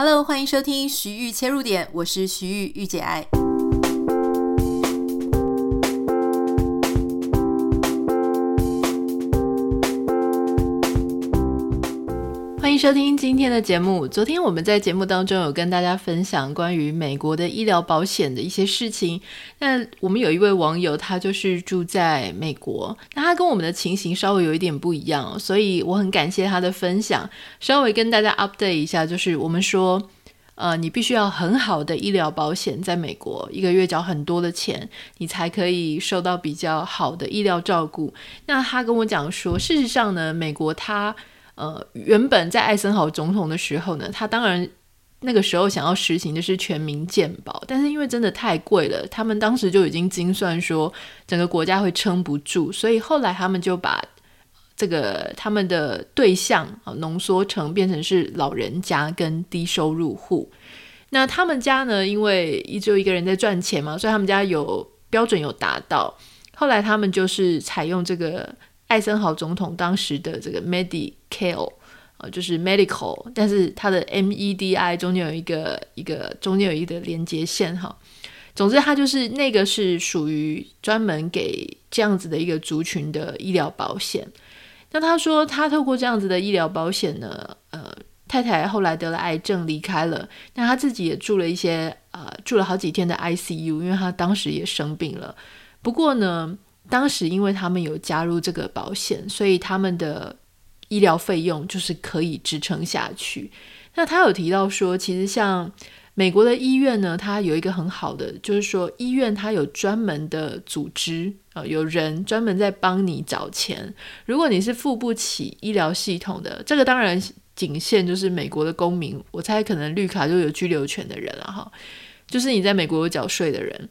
Hello，欢迎收听徐玉切入点，我是徐玉玉姐爱。收听今天的节目。昨天我们在节目当中有跟大家分享关于美国的医疗保险的一些事情。那我们有一位网友，他就是住在美国，那他跟我们的情形稍微有一点不一样，所以我很感谢他的分享。稍微跟大家 update 一下，就是我们说，呃，你必须要很好的医疗保险，在美国一个月缴很多的钱，你才可以受到比较好的医疗照顾。那他跟我讲说，事实上呢，美国他。呃，原本在艾森豪总统的时候呢，他当然那个时候想要实行的是全民健保，但是因为真的太贵了，他们当时就已经精算说整个国家会撑不住，所以后来他们就把这个他们的对象啊浓缩成变成是老人家跟低收入户。那他们家呢，因为只有一个人在赚钱嘛，所以他们家有标准有达到，后来他们就是采用这个。艾森豪总统当时的这个 Medi-Cal 啊，就是 medical，但是它的 M-E-D-I 中间有一个一个中间有一个连接线哈。总之，它就是那个是属于专门给这样子的一个族群的医疗保险。那他说，他透过这样子的医疗保险呢，呃，太太后来得了癌症离开了，那他自己也住了一些呃，住了好几天的 ICU，因为他当时也生病了。不过呢。当时因为他们有加入这个保险，所以他们的医疗费用就是可以支撑下去。那他有提到说，其实像美国的医院呢，它有一个很好的，就是说医院它有专门的组织啊、有人专门在帮你找钱。如果你是付不起医疗系统的，这个当然仅限就是美国的公民，我猜可能绿卡就有居留权的人了哈，就是你在美国有缴税的人。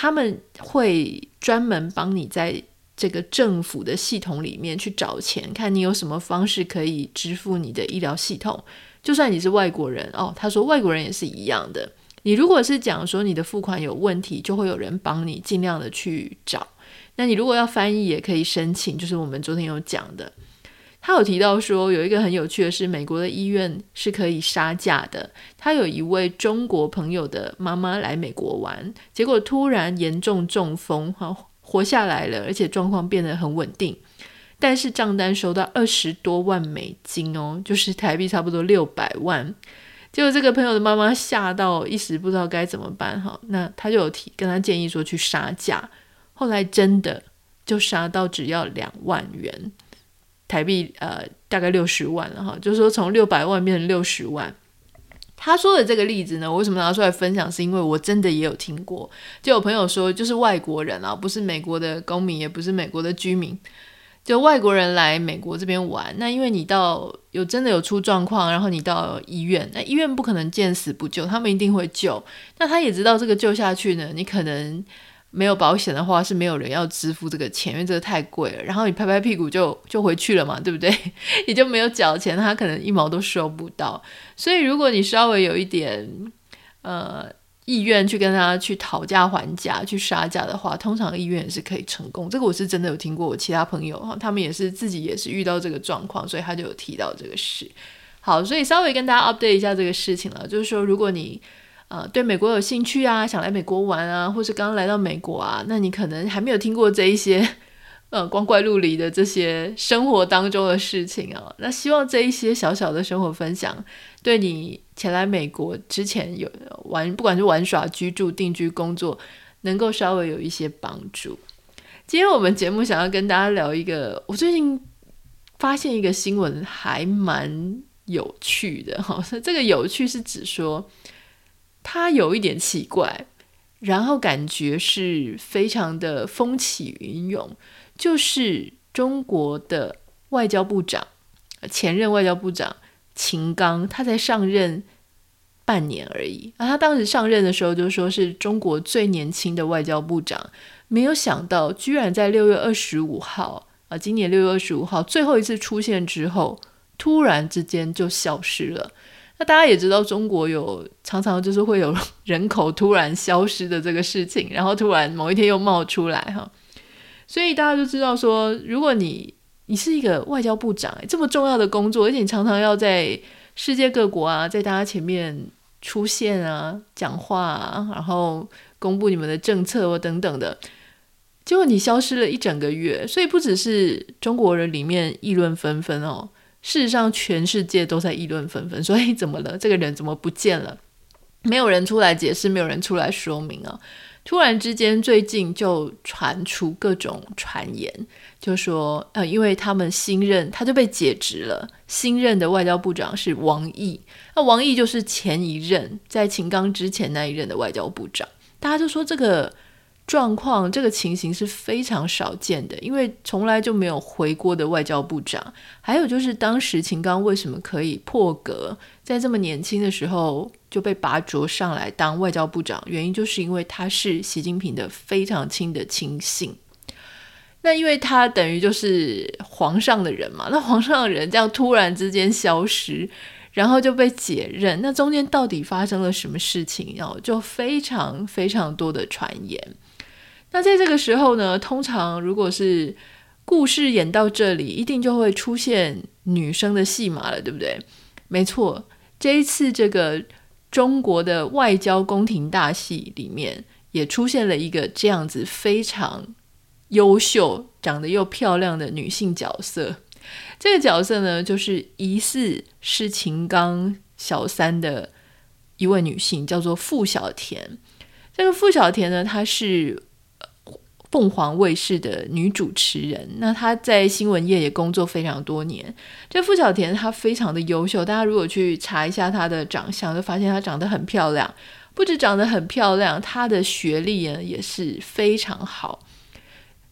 他们会专门帮你在这个政府的系统里面去找钱，看你有什么方式可以支付你的医疗系统。就算你是外国人哦，他说外国人也是一样的。你如果是讲说你的付款有问题，就会有人帮你尽量的去找。那你如果要翻译，也可以申请，就是我们昨天有讲的。他有提到说，有一个很有趣的是，美国的医院是可以杀价的。他有一位中国朋友的妈妈来美国玩，结果突然严重中风，哈，活下来了，而且状况变得很稳定。但是账单收到二十多万美金哦，就是台币差不多六百万。结果这个朋友的妈妈吓到一时不知道该怎么办，哈，那他就有提跟他建议说去杀价，后来真的就杀到只要两万元。台币呃大概六十万了哈，就是说从六百万变成六十万。他说的这个例子呢，我为什么拿出来分享？是因为我真的也有听过，就有朋友说，就是外国人啊，不是美国的公民，也不是美国的居民，就外国人来美国这边玩。那因为你到有真的有出状况，然后你到医院，那医院不可能见死不救，他们一定会救。那他也知道这个救下去呢，你可能。没有保险的话，是没有人要支付这个钱，因为这个太贵了。然后你拍拍屁股就就回去了嘛，对不对？你就没有缴钱，他可能一毛都收不到。所以如果你稍微有一点呃意愿去跟他去讨价还价、去杀价的话，通常意愿也是可以成功。这个我是真的有听过，我其他朋友哈，他们也是自己也是遇到这个状况，所以他就有提到这个事。好，所以稍微跟大家 update 一下这个事情了，就是说如果你。呃，对美国有兴趣啊，想来美国玩啊，或是刚刚来到美国啊，那你可能还没有听过这一些，呃，光怪陆离的这些生活当中的事情啊。那希望这一些小小的生活分享，对你前来美国之前有玩，不管是玩耍、居住、定居、工作，能够稍微有一些帮助。今天我们节目想要跟大家聊一个，我最近发现一个新闻，还蛮有趣的哈。这个有趣是指说。它有一点奇怪，然后感觉是非常的风起云涌。就是中国的外交部长，前任外交部长秦刚，他才上任半年而已。啊他当时上任的时候，就说是中国最年轻的外交部长。没有想到，居然在六月二十五号啊，今年六月二十五号最后一次出现之后，突然之间就消失了。那大家也知道，中国有常常就是会有 人口突然消失的这个事情，然后突然某一天又冒出来哈，所以大家就知道说，如果你你是一个外交部长，这么重要的工作，而且你常常要在世界各国啊，在大家前面出现啊，讲话啊，然后公布你们的政策或等等的。结果你消失了一整个月，所以不只是中国人里面议论纷纷哦，事实上全世界都在议论纷纷。所以怎么了？这个人怎么不见了？没有人出来解释，没有人出来说明啊！突然之间，最近就传出各种传言，就说呃，因为他们新任他就被解职了，新任的外交部长是王毅，那王毅就是前一任在秦刚之前那一任的外交部长，大家就说这个。状况这个情形是非常少见的，因为从来就没有回国的外交部长。还有就是当时秦刚为什么可以破格，在这么年轻的时候就被拔擢上来当外交部长，原因就是因为他是习近平的非常亲的亲信。那因为他等于就是皇上的人嘛，那皇上的人这样突然之间消失，然后就被解任，那中间到底发生了什么事情？然后就非常非常多的传言。那在这个时候呢，通常如果是故事演到这里，一定就会出现女生的戏码了，对不对？没错，这一次这个中国的外交宫廷大戏里面，也出现了一个这样子非常优秀、长得又漂亮的女性角色。这个角色呢，就是疑似是秦刚小三的一位女性，叫做傅小田。这个傅小田呢，她是。凤凰卫视的女主持人，那她在新闻业也工作非常多年。这付小田她非常的优秀，大家如果去查一下她的长相，就发现她长得很漂亮。不止长得很漂亮，她的学历呢也是非常好。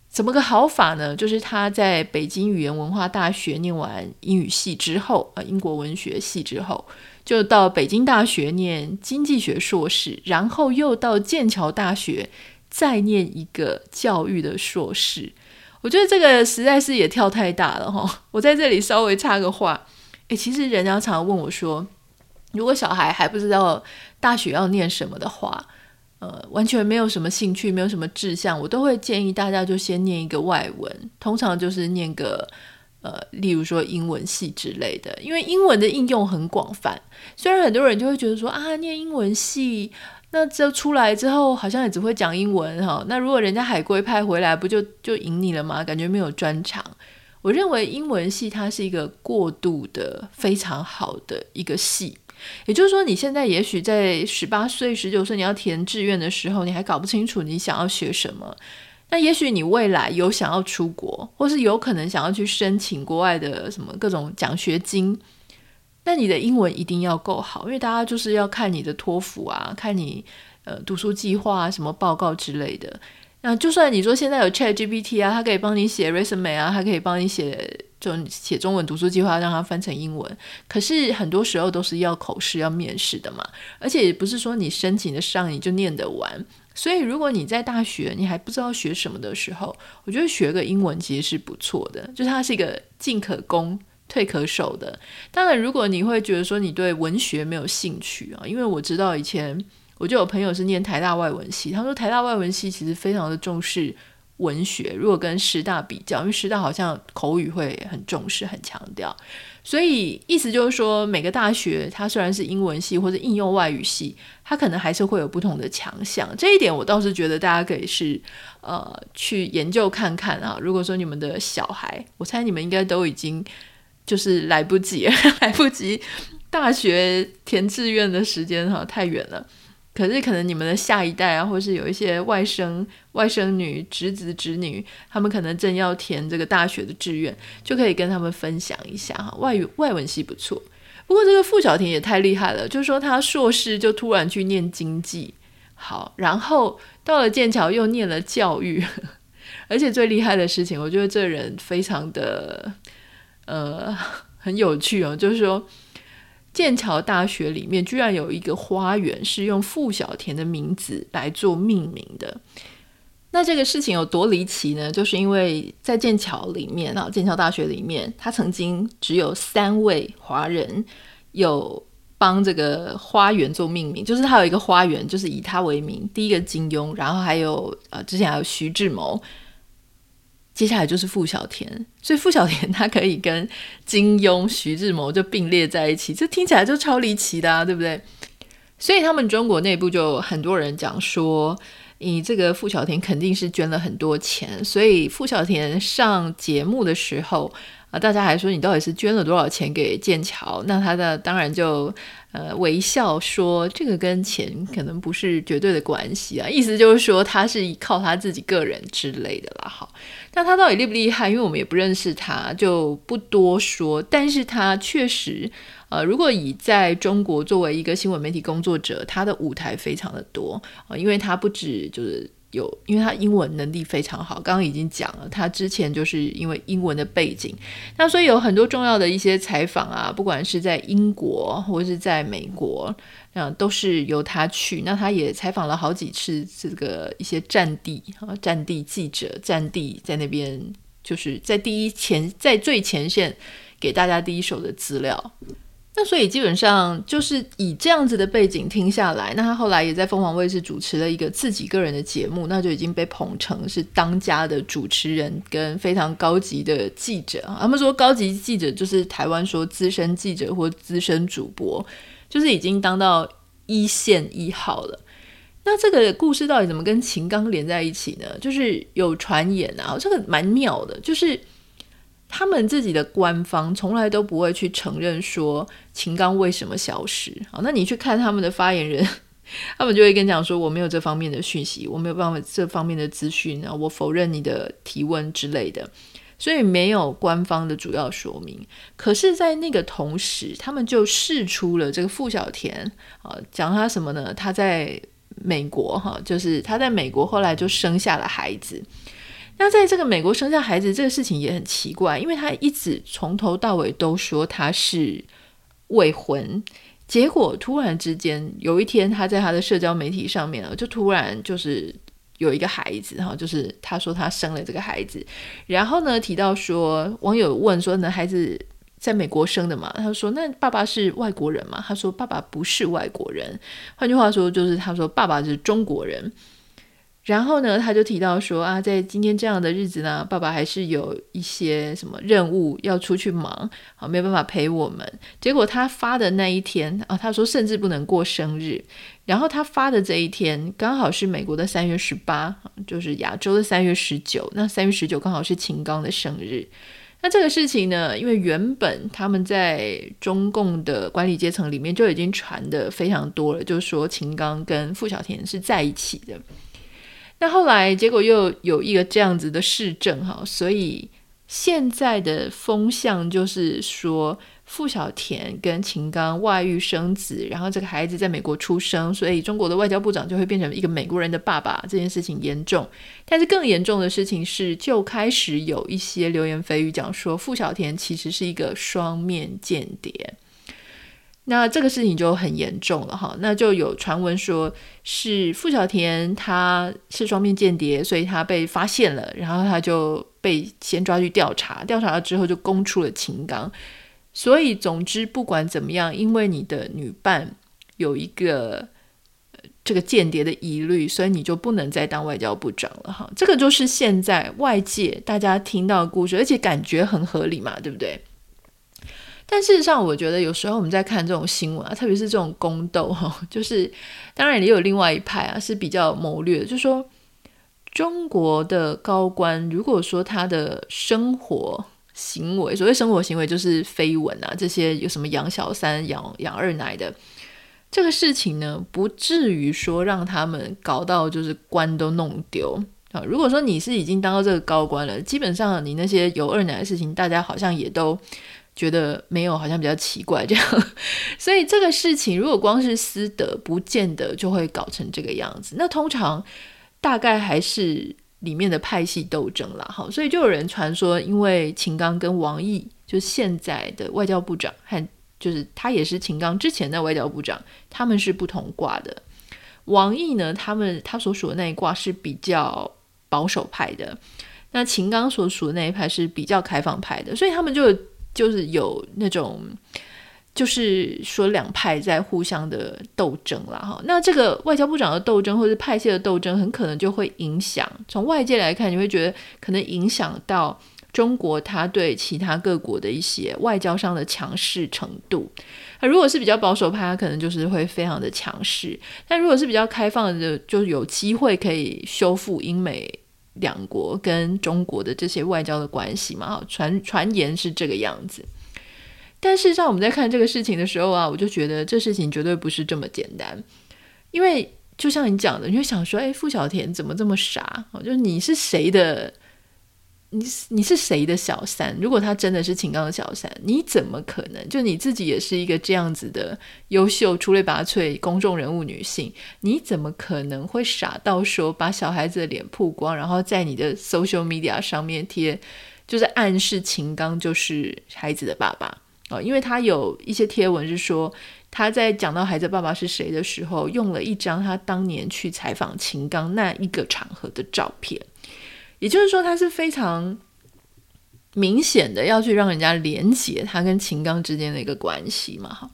怎么个好法呢？就是她在北京语言文化大学念完英语系之后，呃，英国文学系之后，就到北京大学念经济学硕士，然后又到剑桥大学。再念一个教育的硕士，我觉得这个实在是也跳太大了哈。我在这里稍微插个话，诶，其实人家常常问我说，如果小孩还不知道大学要念什么的话，呃，完全没有什么兴趣，没有什么志向，我都会建议大家就先念一个外文，通常就是念个呃，例如说英文系之类的，因为英文的应用很广泛。虽然很多人就会觉得说啊，念英文系。那这出来之后，好像也只会讲英文哈。那如果人家海归派回来，不就就赢你了吗？感觉没有专长。我认为英文系它是一个过渡的非常好的一个系。也就是说，你现在也许在十八岁、十九岁，你要填志愿的时候，你还搞不清楚你想要学什么。那也许你未来有想要出国，或是有可能想要去申请国外的什么各种奖学金。那你的英文一定要够好，因为大家就是要看你的托福啊，看你呃读书计划啊，什么报告之类的。那就算你说现在有 ChatGPT 啊，它可以帮你写 resume 啊，它可以帮你写就写中文读书计划，让它翻成英文。可是很多时候都是要口试、要面试的嘛，而且也不是说你申请的上你就念得完。所以如果你在大学你还不知道学什么的时候，我觉得学个英文其实是不错的，就是它是一个进可攻。退可守的。当然，如果你会觉得说你对文学没有兴趣啊，因为我知道以前我就有朋友是念台大外文系，他说台大外文系其实非常的重视文学，如果跟师大比较，因为师大好像口语会很重视、很强调，所以意思就是说，每个大学它虽然是英文系或者应用外语系，它可能还是会有不同的强项。这一点我倒是觉得大家可以是呃去研究看看啊。如果说你们的小孩，我猜你们应该都已经。就是来不及，来不及，大学填志愿的时间哈太远了。可是可能你们的下一代啊，或是有一些外甥、外甥女、侄子、侄女，他们可能正要填这个大学的志愿，就可以跟他们分享一下哈。外语外文系不错，不过这个傅小婷也太厉害了，就是说他硕士就突然去念经济，好，然后到了剑桥又念了教育，而且最厉害的事情，我觉得这人非常的。呃，很有趣哦，就是说，剑桥大学里面居然有一个花园是用傅小田的名字来做命名的。那这个事情有多离奇呢？就是因为在剑桥里面啊，剑桥大学里面，他曾经只有三位华人有帮这个花园做命名，就是他有一个花园，就是以他为名。第一个金庸，然后还有呃，之前还有徐志摩。接下来就是傅小田，所以傅小田他可以跟金庸、徐志摩就并列在一起，这听起来就超离奇的啊，对不对？所以他们中国内部就很多人讲说，你这个傅小田肯定是捐了很多钱，所以傅小田上节目的时候啊，大家还说你到底是捐了多少钱给剑桥？那他的当然就。呃，微笑说这个跟钱可能不是绝对的关系啊，意思就是说他是靠他自己个人之类的啦。好，那他到底厉不厉害？因为我们也不认识他，就不多说。但是他确实，呃，如果以在中国作为一个新闻媒体工作者，他的舞台非常的多啊，因为他不止就是。有，因为他英文能力非常好，刚刚已经讲了，他之前就是因为英文的背景，那所以有很多重要的一些采访啊，不管是在英国或是在美国，啊，都是由他去。那他也采访了好几次这个一些战地啊，战地记者，战地在那边，就是在第一前，在最前线给大家第一手的资料。那所以基本上就是以这样子的背景听下来，那他后来也在凤凰卫视主持了一个自己个人的节目，那就已经被捧成是当家的主持人跟非常高级的记者。他们说高级记者就是台湾说资深记者或资深主播，就是已经当到一线一号了。那这个故事到底怎么跟秦刚连在一起呢？就是有传言啊，这个蛮妙的，就是。他们自己的官方从来都不会去承认说秦刚为什么消失。好，那你去看他们的发言人，他们就会跟你讲说我没有这方面的讯息，我没有办法这方面的资讯啊，我否认你的提问之类的，所以没有官方的主要说明。可是，在那个同时，他们就释出了这个傅小田啊，讲他什么呢？他在美国哈，就是他在美国后来就生下了孩子。那在这个美国生下孩子这个事情也很奇怪，因为他一直从头到尾都说他是未婚，结果突然之间有一天他在他的社交媒体上面就突然就是有一个孩子哈，就是他说他生了这个孩子，然后呢提到说网友问说那孩子在美国生的嘛？他说那爸爸是外国人吗？他说爸爸不是外国人，换句话说就是他说爸爸是中国人。然后呢，他就提到说啊，在今天这样的日子呢，爸爸还是有一些什么任务要出去忙，好，没有办法陪我们。结果他发的那一天啊，他说甚至不能过生日。然后他发的这一天刚好是美国的三月十八，就是亚洲的三月十九。那三月十九刚好是秦刚的生日。那这个事情呢，因为原本他们在中共的管理阶层里面就已经传得非常多了，就是说秦刚跟傅小田是在一起的。那后来结果又有一个这样子的事政哈，所以现在的风向就是说傅小田跟秦刚外遇生子，然后这个孩子在美国出生，所以中国的外交部长就会变成一个美国人的爸爸，这件事情严重。但是更严重的事情是，就开始有一些流言蜚语讲说傅小田其实是一个双面间谍。那这个事情就很严重了哈，那就有传闻说是傅小田他是双面间谍，所以他被发现了，然后他就被先抓去调查，调查了之后就供出了秦刚。所以总之不管怎么样，因为你的女伴有一个这个间谍的疑虑，所以你就不能再当外交部长了哈。这个就是现在外界大家听到的故事，而且感觉很合理嘛，对不对？但事实上，我觉得有时候我们在看这种新闻啊，特别是这种宫斗哈，就是当然也有另外一派啊是比较谋略的，就说中国的高官如果说他的生活行为，所谓生活行为就是绯闻啊，这些有什么养小三、养养二奶的这个事情呢，不至于说让他们搞到就是官都弄丢啊。如果说你是已经当到这个高官了，基本上你那些有二奶的事情，大家好像也都。觉得没有，好像比较奇怪这样，所以这个事情如果光是私德，不见得就会搞成这个样子。那通常大概还是里面的派系斗争啦，好，所以就有人传说，因为秦刚跟王毅，就现在的外交部长，和就是他也是秦刚之前的外交部长，他们是不同挂的。王毅呢，他们他所属的那一挂是比较保守派的，那秦刚所属的那一派是比较开放派的，所以他们就。就是有那种，就是说两派在互相的斗争了哈。那这个外交部长的斗争或者派系的斗争，很可能就会影响，从外界来看，你会觉得可能影响到中国他对其他各国的一些外交上的强势程度。那如果是比较保守派，他可能就是会非常的强势；但如果是比较开放的，就有机会可以修复英美两国跟中国的这些外交的关系嘛。传传言是这个样子，但事实上我们在看这个事情的时候啊，我就觉得这事情绝对不是这么简单，因为就像你讲的，你就想说，哎，付小田怎么这么傻？就是你是谁的？你你是谁的小三？如果他真的是秦刚的小三，你怎么可能？就你自己也是一个这样子的优秀、出类拔萃公众人物女性，你怎么可能会傻到说把小孩子的脸曝光，然后在你的 social media 上面贴，就是暗示秦刚就是孩子的爸爸哦？因为他有一些贴文是说他在讲到孩子爸爸是谁的时候，用了一张他当年去采访秦刚那一个场合的照片。也就是说，他是非常明显的要去让人家连结他跟秦刚之间的一个关系嘛，哈。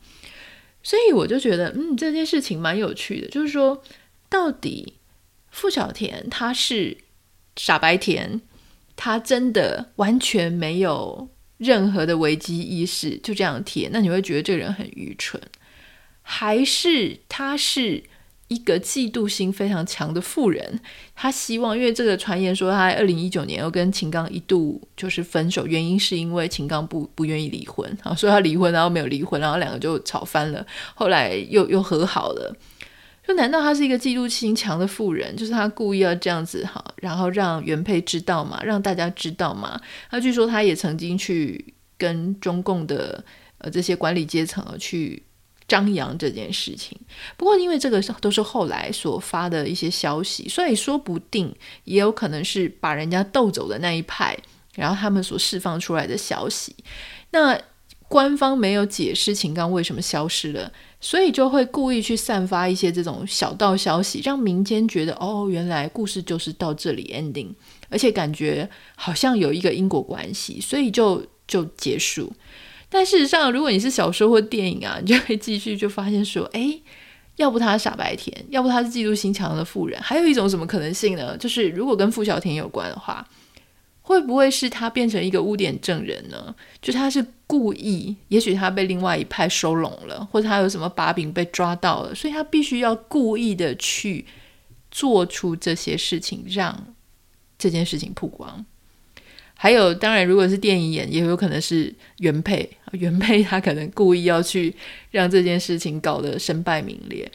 所以我就觉得，嗯，这件事情蛮有趣的。就是说，到底傅小田他是傻白甜，他真的完全没有任何的危机意识，就这样贴，那你会觉得这个人很愚蠢，还是他是？一个嫉妒心非常强的妇人，她希望，因为这个传言说，她二零一九年又跟秦刚一度就是分手，原因是因为秦刚不不愿意离婚，啊，说他离婚，然后没有离婚，然后两个就吵翻了，后来又又和好了。就难道他是一个嫉妒心强的妇人？就是他故意要这样子哈，然后让原配知道嘛，让大家知道嘛。那据说他也曾经去跟中共的呃这些管理阶层去。张扬这件事情，不过因为这个都是后来所发的一些消息，所以说不定也有可能是把人家斗走的那一派，然后他们所释放出来的消息。那官方没有解释秦刚为什么消失了，所以就会故意去散发一些这种小道消息，让民间觉得哦，原来故事就是到这里 ending，而且感觉好像有一个因果关系，所以就就结束。但事实上，如果你是小说或电影啊，你就会继续就发现说，诶，要不他傻白甜，要不他是嫉妒心强的妇人，还有一种什么可能性呢？就是如果跟傅小田有关的话，会不会是他变成一个污点证人呢？就他是故意，也许他被另外一派收拢了，或者他有什么把柄被抓到了，所以他必须要故意的去做出这些事情，让这件事情曝光。还有，当然，如果是电影演，也有可能是原配。原配他可能故意要去让这件事情搞得身败名裂。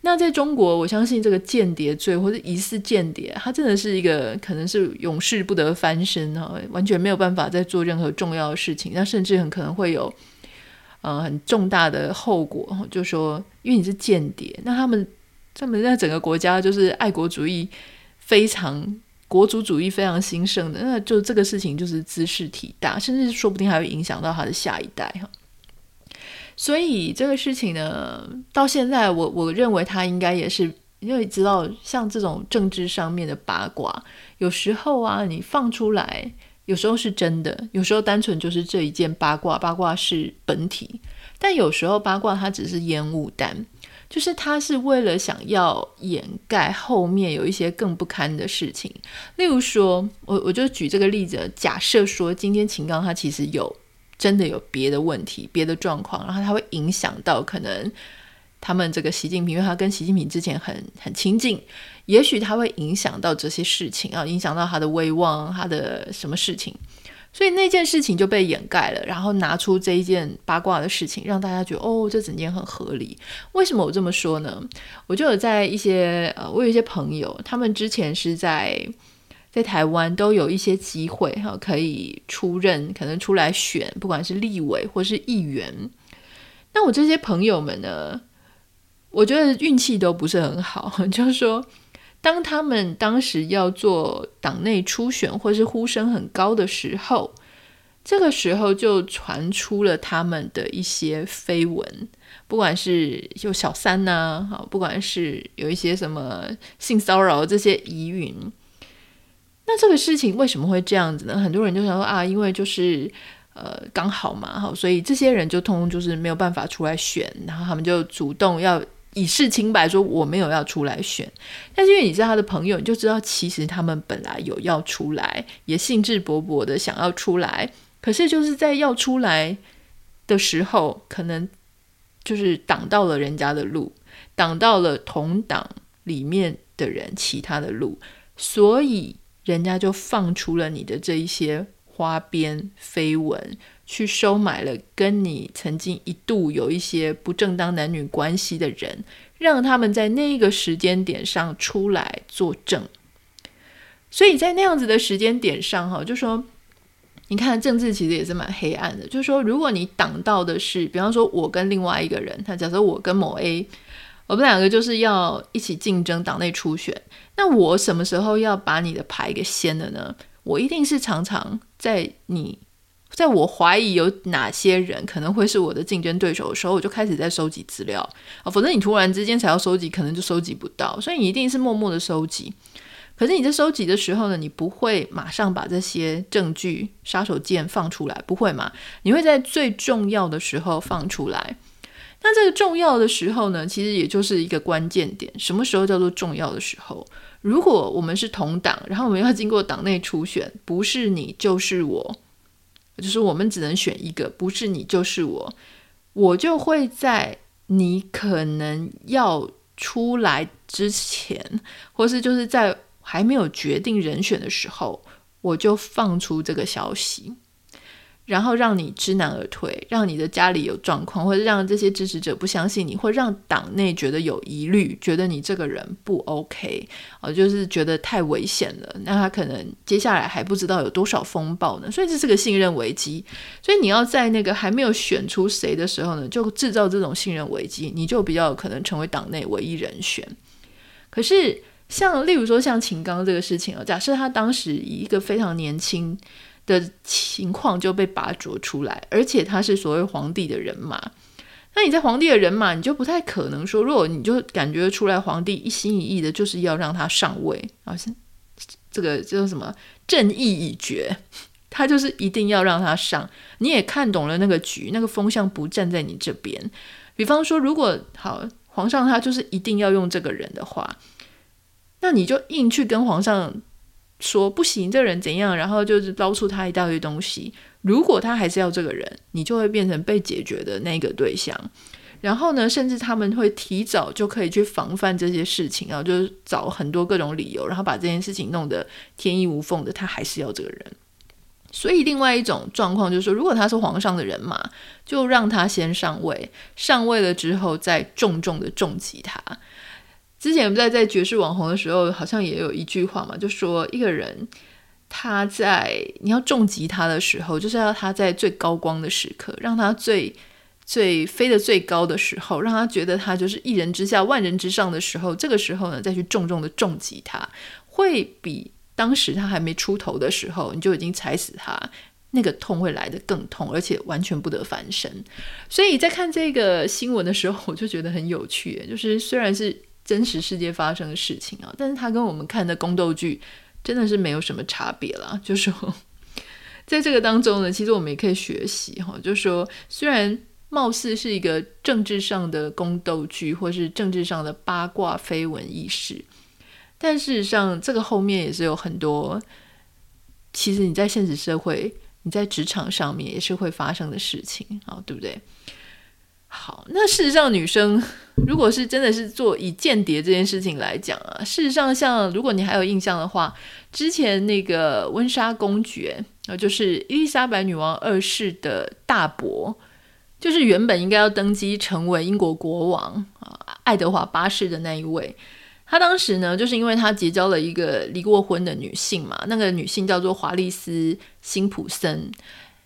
那在中国，我相信这个间谍罪或者疑似间谍，他真的是一个可能是永世不得翻身哈，完全没有办法再做任何重要的事情。那甚至很可能会有呃很重大的后果，就说因为你是间谍，那他们他们在整个国家就是爱国主义非常。国族主义非常兴盛的，那就这个事情就是兹事体大，甚至说不定还会影响到他的下一代哈。所以这个事情呢，到现在我我认为他应该也是，因为知道像这种政治上面的八卦，有时候啊，你放出来，有时候是真的，有时候单纯就是这一件八卦，八卦是本体，但有时候八卦它只是烟雾弹。就是他是为了想要掩盖后面有一些更不堪的事情，例如说，我我就举这个例子，假设说今天秦刚他其实有真的有别的问题、别的状况，然后他会影响到可能他们这个习近平，因为他跟习近平之前很很亲近，也许他会影响到这些事情啊，影响到他的威望，他的什么事情。所以那件事情就被掩盖了，然后拿出这一件八卦的事情，让大家觉得哦，这整件很合理。为什么我这么说呢？我就有在一些呃，我有一些朋友，他们之前是在在台湾都有一些机会哈，可以出任，可能出来选，不管是立委或是议员。那我这些朋友们呢，我觉得运气都不是很好，就是说。当他们当时要做党内初选或是呼声很高的时候，这个时候就传出了他们的一些绯闻，不管是有小三呐、啊，不管是有一些什么性骚扰这些疑云，那这个事情为什么会这样子呢？很多人就想说啊，因为就是呃刚好嘛，好，所以这些人就通通就是没有办法出来选，然后他们就主动要以示清白，说我没有要出来选。但是因为你是他的朋友，你就知道其实他们本来有要出来，也兴致勃勃的想要出来，可是就是在要出来的时候，可能就是挡到了人家的路，挡到了同党里面的人其他的路，所以人家就放出了你的这一些花边绯闻，去收买了跟你曾经一度有一些不正当男女关系的人，让他们在那个时间点上出来作证。所以在那样子的时间点上，哈，就说你看政治其实也是蛮黑暗的，就是说如果你挡到的是，比方说我跟另外一个人，他假设我跟某 A。我们两个就是要一起竞争党内初选，那我什么时候要把你的牌给掀了呢？我一定是常常在你，在我怀疑有哪些人可能会是我的竞争对手的时候，我就开始在收集资料啊，否则你突然之间才要收集，可能就收集不到，所以你一定是默默的收集。可是你在收集的时候呢，你不会马上把这些证据、杀手锏放出来，不会嘛？你会在最重要的时候放出来。那这个重要的时候呢，其实也就是一个关键点。什么时候叫做重要的时候？如果我们是同党，然后我们要经过党内初选，不是你就是我，就是我们只能选一个，不是你就是我，我就会在你可能要出来之前，或是就是在还没有决定人选的时候，我就放出这个消息。然后让你知难而退，让你的家里有状况，或者让这些支持者不相信你，或让党内觉得有疑虑，觉得你这个人不 OK，哦，就是觉得太危险了。那他可能接下来还不知道有多少风暴呢，所以这是个信任危机。所以你要在那个还没有选出谁的时候呢，就制造这种信任危机，你就比较有可能成为党内唯一人选。可是像例如说像秦刚这个事情啊，假设他当时以一个非常年轻。的情况就被拔擢出来，而且他是所谓皇帝的人马。那你在皇帝的人马，你就不太可能说，如果你就感觉出来皇帝一心一意的就是要让他上位，好像这个叫什么正义已决，他就是一定要让他上。你也看懂了那个局，那个风向不站在你这边。比方说，如果好皇上他就是一定要用这个人的话，那你就硬去跟皇上。说不行，这个人怎样？然后就是捞出他一大堆东西。如果他还是要这个人，你就会变成被解决的那个对象。然后呢，甚至他们会提早就可以去防范这些事情啊，就是找很多各种理由，然后把这件事情弄得天衣无缝的。他还是要这个人。所以，另外一种状况就是说，如果他是皇上的人嘛，就让他先上位，上位了之后再重重的重击他。之前我们在在爵士网红的时候，好像也有一句话嘛，就说一个人他在你要重击他的时候，就是要他在最高光的时刻，让他最最飞得最高的时候，让他觉得他就是一人之下万人之上的时候，这个时候呢，再去重重的重击他，会比当时他还没出头的时候，你就已经踩死他，那个痛会来得更痛，而且完全不得翻身。所以在看这个新闻的时候，我就觉得很有趣，就是虽然是。真实世界发生的事情啊，但是它跟我们看的宫斗剧真的是没有什么差别啦。就是说，在这个当中呢，其实我们也可以学习哈，就是说，虽然貌似是一个政治上的宫斗剧，或是政治上的八卦绯闻軼事，但事实上，这个后面也是有很多，其实你在现实社会、你在职场上面也是会发生的事情啊，对不对？好，那事实上，女生如果是真的是做以间谍这件事情来讲啊，事实上，像如果你还有印象的话，之前那个温莎公爵啊，就是伊丽莎白女王二世的大伯，就是原本应该要登基成为英国国王啊，爱德华八世的那一位，他当时呢，就是因为他结交了一个离过婚的女性嘛，那个女性叫做华丽丝·辛普森，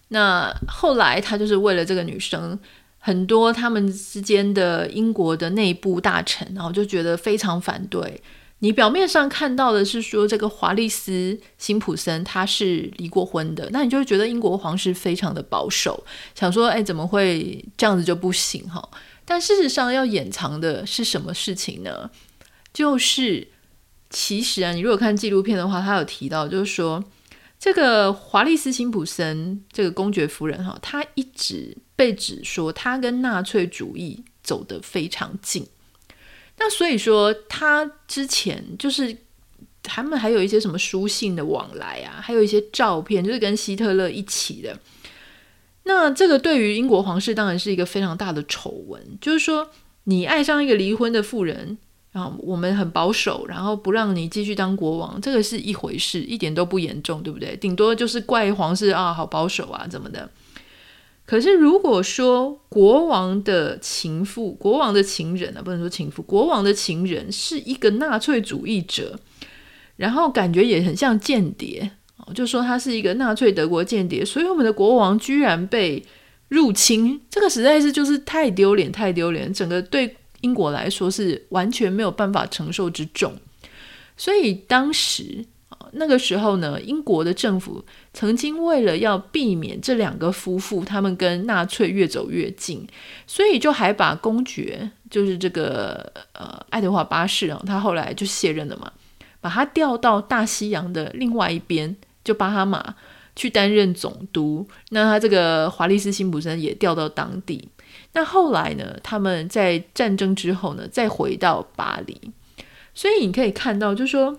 那后来他就是为了这个女生。很多他们之间的英国的内部大臣，然后就觉得非常反对。你表面上看到的是说这个华丽斯辛普森他是离过婚的，那你就会觉得英国皇室非常的保守，想说哎，怎么会这样子就不行哈？但事实上要掩藏的是什么事情呢？就是其实啊，你如果看纪录片的话，他有提到就是说。这个华丽斯辛普森这个公爵夫人哈，她一直被指说他跟纳粹主义走得非常近。那所以说，他之前就是他们还有一些什么书信的往来啊，还有一些照片，就是跟希特勒一起的。那这个对于英国皇室当然是一个非常大的丑闻，就是说你爱上一个离婚的妇人。然后我们很保守，然后不让你继续当国王，这个是一回事，一点都不严重，对不对？顶多就是怪皇室啊，好保守啊，怎么的？可是如果说国王的情妇、国王的情人啊，不能说情妇，国王的情人是一个纳粹主义者，然后感觉也很像间谍，就说他是一个纳粹德国间谍，所以我们的国王居然被入侵，这个实在是就是太丢脸，太丢脸，整个对。英国来说是完全没有办法承受之重，所以当时那个时候呢，英国的政府曾经为了要避免这两个夫妇他们跟纳粹越走越近，所以就还把公爵，就是这个呃爱德华八世啊，他后来就卸任了嘛，把他调到大西洋的另外一边，就巴哈马去担任总督。那他这个华丽斯辛普森也调到当地。那后来呢？他们在战争之后呢，再回到巴黎。所以你可以看到，就是说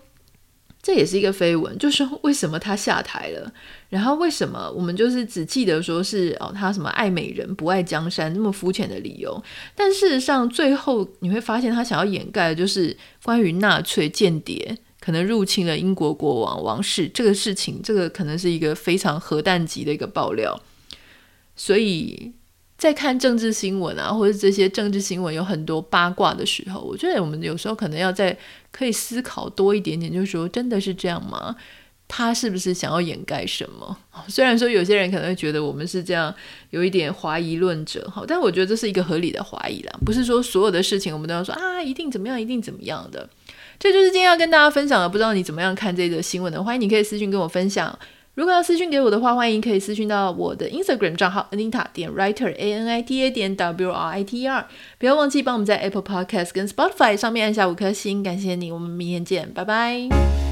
这也是一个绯闻，就是说为什么他下台了？然后为什么我们就是只记得说是哦，他什么爱美人不爱江山那么肤浅的理由？但事实上，最后你会发现他想要掩盖的就是关于纳粹间谍可能入侵了英国国王王室这个事情，这个可能是一个非常核弹级的一个爆料。所以。在看政治新闻啊，或者这些政治新闻有很多八卦的时候，我觉得我们有时候可能要在可以思考多一点点，就是说真的是这样吗？他是不是想要掩盖什么？虽然说有些人可能会觉得我们是这样有一点怀疑论者，哈，但我觉得这是一个合理的怀疑啦，不是说所有的事情我们都要说啊，一定怎么样，一定怎么样的。这就是今天要跟大家分享的，不知道你怎么样看这则新闻的？欢迎你可以私信跟我分享。如果要私讯给我的话，欢迎可以私讯到我的 Instagram 账号 Anita 点 Writer A N I T A 点 W R I T E R。不要忘记帮我们在 Apple Podcast 跟 Spotify 上面按下五颗星，感谢你。我们明天见，拜拜。